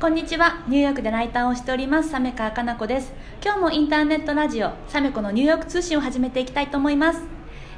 こんにちは。ニューヨークでライターをしております。サメカかな子です。今日もインターネットラジオサメコのニューヨーク通信を始めていきたいと思います、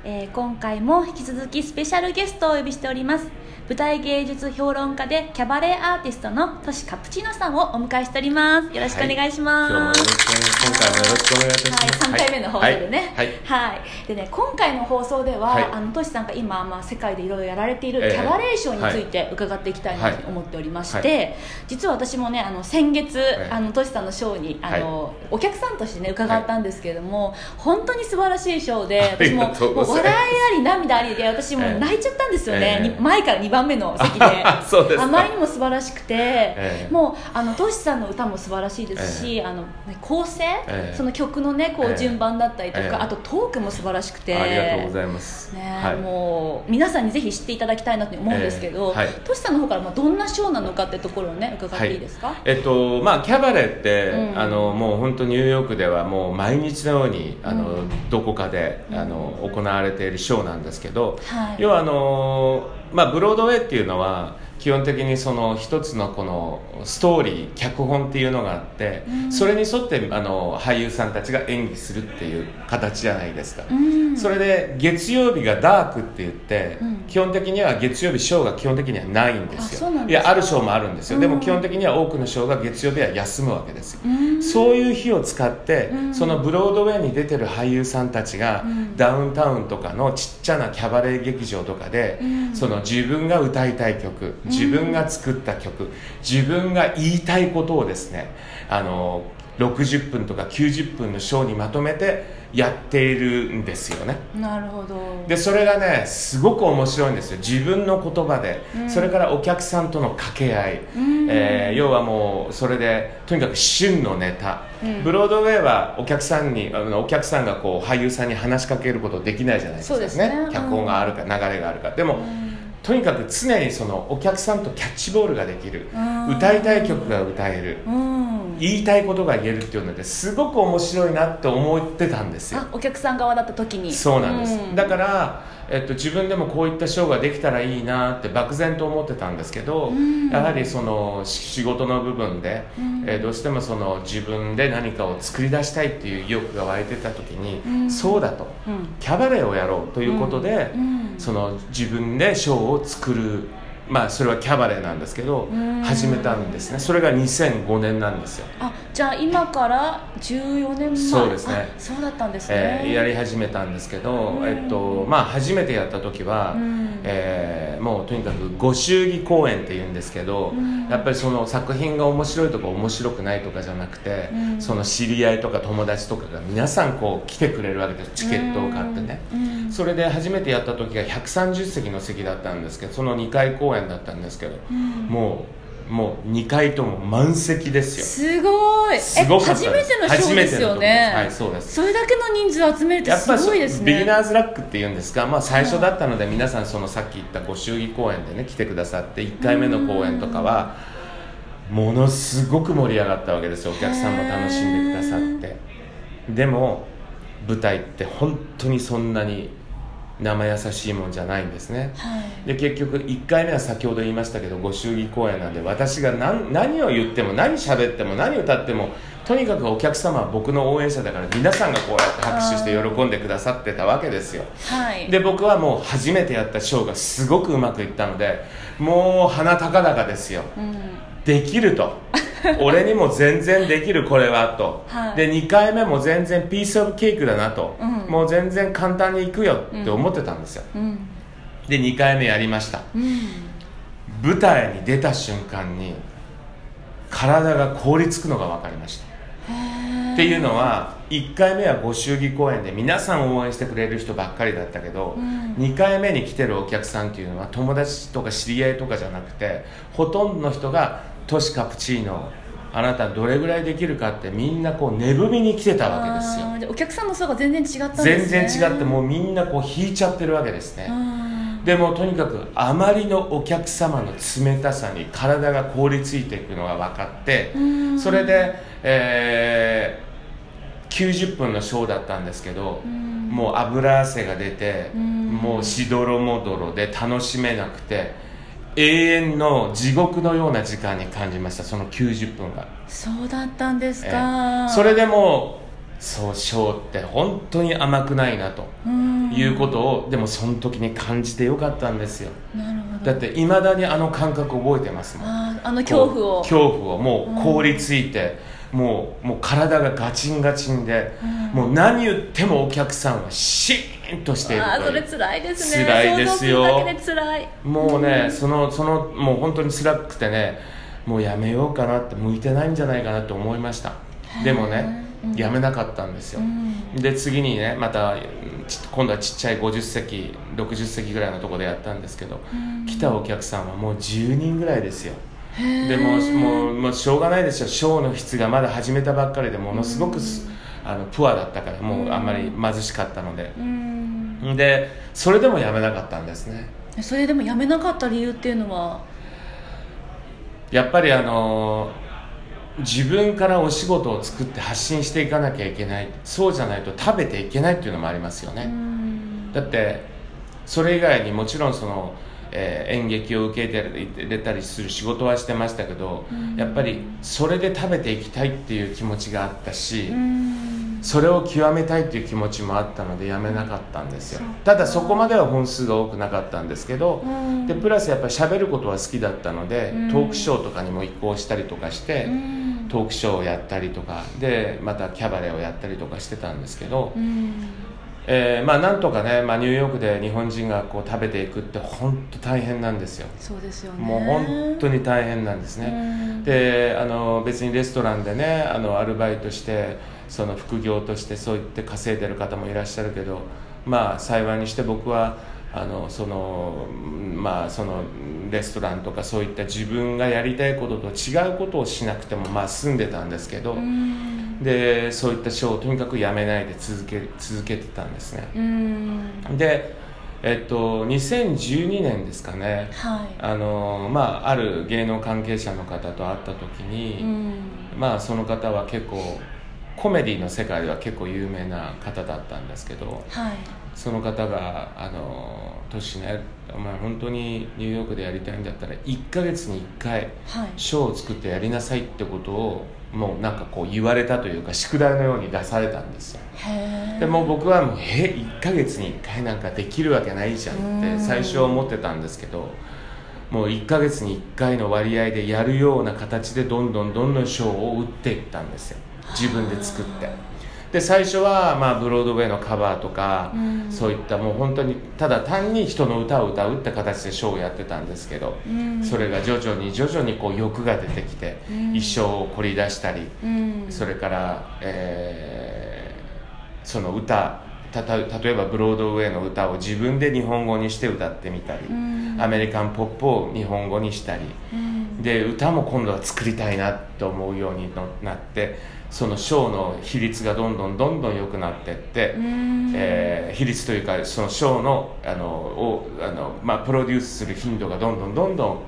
えー今回も引き続きスペシャルゲストをお呼びしております。舞台芸術評論家でキャバレーアーティストのトシカプチーノさんをお迎えしております。よろしくお願いします、今日もよろしくお願い。今回もよろしくお願いします。はい、3回目の放送でね、はい。はいはいでね今回の放送では、はい。あのトシさんが今、まあ、世界でいろいろやられているキえ。えャバレーションについて伺っていきたいなと思っておりまして、実は私もねあの先月、えあのトシさんのショーにあの、お客さんとしてね伺ったんですけれども、本当に素晴らしいショーで私ももう笑いあり涙ありで私もええ。泣いちゃったんですよね、前から2番目の席で。あまりにも素晴らしくて、ええ。もうあのトシさんの歌も素晴らしいですし、あのね構成、ええ。その曲のねこうええ。順番だったりとか、ええ。あとトークも素晴らしくて。ありがとうございます。ねはい。もう皆さんにぜひ知っていただきたいなと思うんですけど、ええ。はい。トシさんの方からまあどんなショーなのかってところをね伺っていいですか、えっとまあキャバレーって、うん。あのもう本当ニューヨークではもう毎日のようにあの、うんどこかであの行われているショーなんですけど、はい。要はあのまあブロードウェイっていうのは基本的にその一つのこのストーリー脚本っていうのがあって、うん。それに沿ってあの俳優さんたちが演技するっていう形じゃないですか。うん。それで月曜日がダークって言って、うん。基本的には月曜日ショーが基本的にはないんですよ。いやあるショーもあるんですよ、でうん。も基本的には多くのショーが月曜日は休むわけですよ、うん。そういう日を使って、うん。そのブロードウェイに出てる俳優さんたちが、うん。ダウンタウンとかのちっちゃなキャバレー劇場とかで、うん。その自分が歌いたい曲自分が作った曲自分が言いたいことをですねあの60分とか90分のショーにまとめてやっているんですよね。なるほど。でそれがねすごく面白いんですよ。自分の言葉で、うん。それからお客さんとの掛け合い、うん。えー要はもうそれでとにかく旬のネタ、うん。ブロードウェイはお客さんにあのお客さんがこう俳優さんに話しかけることできないじゃないですかそうですね。脚本があるか、流れがあるか。でも、うんとにかく常にそのお客さんとキャッチボールができる、うん。歌いたい曲が歌える、うん。言いたいことが言えるっていうのですごく面白いなって思ってたんですよ。あお客さん側だった時に。そうなんです、うん。だから、えっと、自分でもこういったショーができたらいいなって漠然と思ってたんですけど、うん。やはりそのし仕事の部分で、うん。えーどうしてもその自分で何かを作り出したいっていう意欲が湧いてた時に、うん。そうだと。うん。キャバレーをやろうということで、うん。その自分でショーを作るまあそれはキャバレーなんですけど、うん。始めたんですね。それが2005年なんですよ。あじゃあ今から14年前。そうですね。あそうだったんですね、えーやり始めたんですけど、うん。えっとまあ、初めてやった時は、うん。えーもうとにかくご祝儀公演っていうんですけど、うん。やっぱりその作品が面白いとか面白くないとかじゃなくて、うん。その知り合いとか友達とかが皆さんこう来てくれるわけです。チケットを買ってね、うん。それで初めてやった時が130席の席だったんですけどその2回公演だったんですけど、うん。もうもう2回とも満席ですよ。すごいすごかったえ初めてのショーですよね。はいそうです。それだけの人数集めるってすごいですね。ビギナーズラックっていうんですか、まあ、最初だったので皆さんそのさっき言ったご祝儀公演でね来てくださって1回目の公演とかはものすごく盛り上がったわけですよお客さんも楽しんでくださって。でも舞台って本当にそんなに生優しいもんじゃないんですね。はい。で結局1回目は先ほど言いましたけどご祝儀公演なんで私が何何を言っても何喋っても何歌ってもとにかくお客様は僕の応援者だから皆さんがこうやって拍手して喜んでくださってたわけですよ。はい。で僕はもう初めてやったショーがすごくうまくいったのでもう鼻高々ですよ。うん。できると 俺にも全然できるこれはと、はい。で2回目も全然ピースオブケークだなと、うん。もう全然簡単にいくよって思ってたんですよ、うん。で2回目やりました。うん。舞台に出た瞬間に体が凍りつくのが分かりました。っていうのは1回目はご祝儀公演で皆さん応援してくれる人ばっかりだったけど、うん。2回目に来てるお客さんっていうのは友達とか知り合いとかじゃなくてほとんどの人が「トシカプチーノあなたどれぐらいできるか」ってみんなこう寝踏みに来てたわけですよ。お客さんの層が全然違ったんです全ね然違ってもうみんなこう引いちゃってるわけですね、うんでもとにかくあまりのお客様の冷たさに体が凍りついていくのが分かってうん。それで、えー90分のショーだったんですけどうん。もう油汗が出てうん。もうしどろもどろで楽しめなくて永遠の地獄のような時間に感じました。その90分が。そうだったんですえか、えそれでもそうショーって本当に甘くないなとうん。いうことをでもその時に感じてよかったんですよ。なるほど。だっていまだにあの感覚覚えてますもん。あの恐怖を。恐怖をもう凍りついて、もうもう体がガチンガチンで、もう何言ってもお客さんはシーンとしているあーそれという辛いですね。辛いですよ。もうね、そのそのもう本当に辛くてねもうやめようかなって向いてないんじゃないかなと思いました。でもね、うん。やめなかったんですよ、うん。で次にねまたち今度はちっちゃい50席60席ぐらいのところでやったんですけど、うん。来たお客さんはもう10人ぐらいですよでもうもうもうしょうがないですよ。ショーの質がまだ始めたばっかりでものすごくす、あのプアだったからもうあんまり貧しかったので、うん。でそれでもやめなかったんですね。それでもやめなかった理由っていうのは？やっぱりあの自分からお仕事を作って発信していかなきゃいけない。そうじゃないと食べていけないっていうのもありますよね、うん。だってそれ以外にもちろんその、えー演劇を受け入れたりする仕事はしてましたけど、うん。やっぱりそれで食べていきたいっていう気持ちがあったし、うん。それを極めたいっていう気持ちもあったのでやめなかったんですよ。ただそこまでは本数が多くなかったんですけど、うん。でプラスやっぱり喋ることは好きだったので、うん。トークショーとかにも移行したりとかして、うん。トークショーをやったりとかでまたキャバレーをやったりとかしてたんですけど、うんえーまあなんとかね、まあ、ニューヨークで日本人がこう食べていくって本当大変なんですよ。そうですよね。もう本当に大変なんですね、うん。であの別にレストランでねあのアルバイトしてその副業としてそう言って稼いでる方もいらっしゃるけどまあ幸いにして僕はあのそのまあそのレストランとかそういった自分がやりたいことと違うことをしなくてもまあ済んでたんですけど、うんでそういったショーをとにかくやめないで続け続けてたんですね。うん。でえっと2012年ですかね。はい。あのまあある芸能関係者の方と会った時に、うん。まあその方は結構コメディの世界では結構有名な方だったんですけどはいその方が「あのトシねお前本当にニューヨークでやりたいんだったら1ヶ月に1回はい。ショーを作ってやりなさい」ってことをもうなんかこう言われたというか宿題のように出されたんですよ。でもう僕はもう「え1ヶ月に1回なんかできるわけないじゃん」って最初は思ってたんですけどもう1ヶ月に1回の割合でやるような形でどんどんどんどんショーを打っていったんですよ。自分で作ってで最初はまあブロードウェイのカバーとか、うん。そういったもう本当にただ単に人の歌を歌うって形でショーをやってたんですけど、うん。それが徐々に徐々にこう欲が出てきて、うん。衣装を凝り出したり、うん。それから、えーその歌たた例えばブロードウェイの歌を自分で日本語にして歌ってみたり、うん。アメリカンポップを日本語にしたりうんで歌も今度は作りたいなと思うようになってそのショーの比率がどんどんどんどん良くなっていって、うん。えー比率というかそのショーのあのをあの、まあ、プロデュースする頻度がどんどんどんどん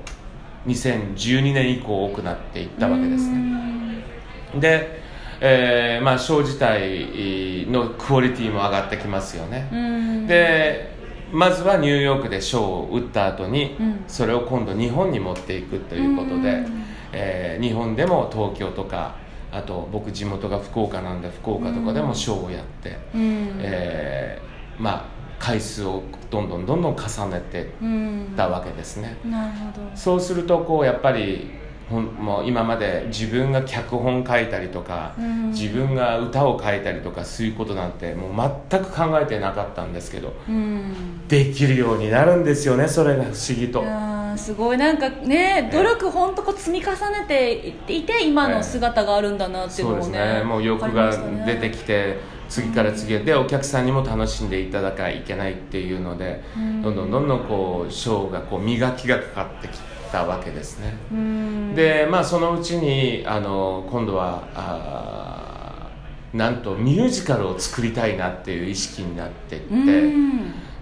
2012年以降多くなっていったわけですね。で、えーまあ、ショー自体のクオリティも上がってきますよね、うん。でまずはニューヨークでショーを打った後に、うん。それを今度日本に持っていくということで、うん。えー日本でも東京とかあと僕地元が福岡なんで福岡とかでもショーをやって、うん。えーまあ回数をどんどんどんどん重ねてたわけですね、なるほど。そうするとこうやっぱりもう今まで自分が脚本書いたりとか、うん。自分が歌を書いたりとかそういうことなんてもう全く考えてなかったんですけどうん。できるようになるんですよねそれが不思議と。すごい。なんかね努力本当こう積み重ねていって今の姿があるんだなっていうそうですね。ねもう欲が出てきて次から次へ。でお客さんにも楽しんでいただかいけないっていうのでうん。どんどんどんどんこうショーがこう磨きがかかってきたわけですね。うん。でまあそのうちにあの今度はあーなんとミュージカルを作りたいなっていう意識になっていって、う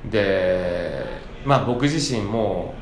ん。でまあ僕自身も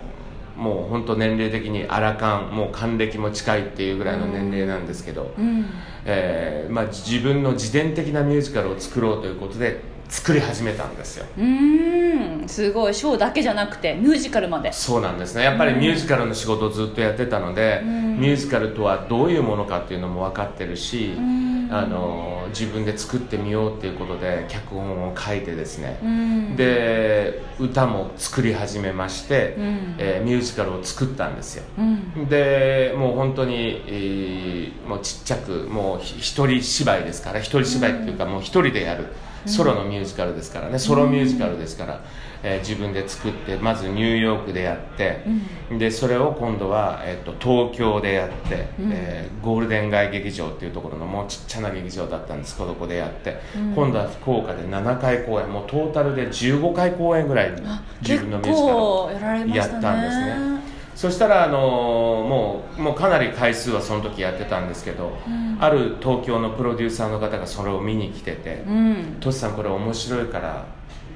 もう本当年齢的にアラカンもう還暦も近いっていうぐらいの年齢なんですけど、うん。えーまあ、自分の自伝的なミュージカルを作ろうということで作り始めたんですよ。うーんすごい。ショーだけじゃなくてミュージカルまで。そうなんですね。やっぱりミュージカルの仕事をずっとやってたので、うん。ミュージカルとはどういうものかっていうのも分かってるし、うん。あの自分で作ってみようっていうことで脚本を書いてですね、うん。で歌も作り始めまして、うん。えーミュージカルを作ったんですよ。うん。でもう本当に、えーもうちっちゃくもうひ一人芝居ですから一人芝居っていうか、もう一人でやるソロのミュージカルですからね、ソロミュージカルですから、えー自分で作ってまずニューヨークでやって、でそれを今度は、えっと東京でやって、うん。えーゴールデン街劇場っていうところのもうちっちゃな劇場だったんです。けどここでやって、うん。今度は福岡で7回公演。もうトータルで15回公演ぐらいあ自結分のミュージカルをやったんですねそしたら、あのーもうもうかなり回数はその時やってたんですけど、うん。ある東京のプロデューサーの方がそれを見に来ててうん「トシさんこれ面白いから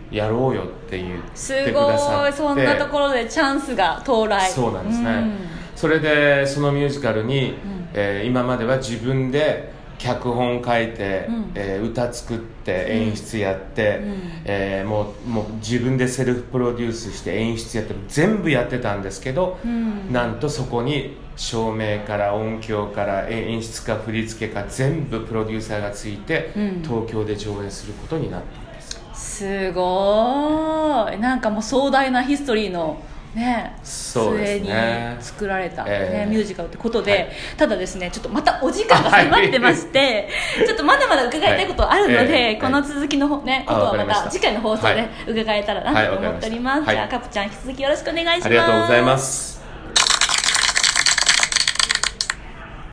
やろうよ」って言ってすくださって。ごいそんなところでチャンスが到来。そうなんですね、うん。それでそのミュージカルに、ん。えー今までは自分で脚本書いて、うん。えー歌作って演出やって、うん。えーもうもう自分でセルフプロデュースして演出やって全部やってたんですけど、うん。なんとそこに照明から音響からえ演出か振り付けか全部プロデューサーがついて、うん。東京で上演することになったんです。よすごい。なんかもう壮大なヒストリーのねそうですね。末に作られた、ねええ。ミュージカルってことで、はい。ただですねちょっとまたお時間が迫ってまして、ちょっとまだまだ伺いたいことあるので、はい。ええ。この続きのほねことはまたた。次回の放送ではい。伺えたらはないと思っております、はいじゃあカプちゃん引き続きよろしくお願いします。ありがとうございます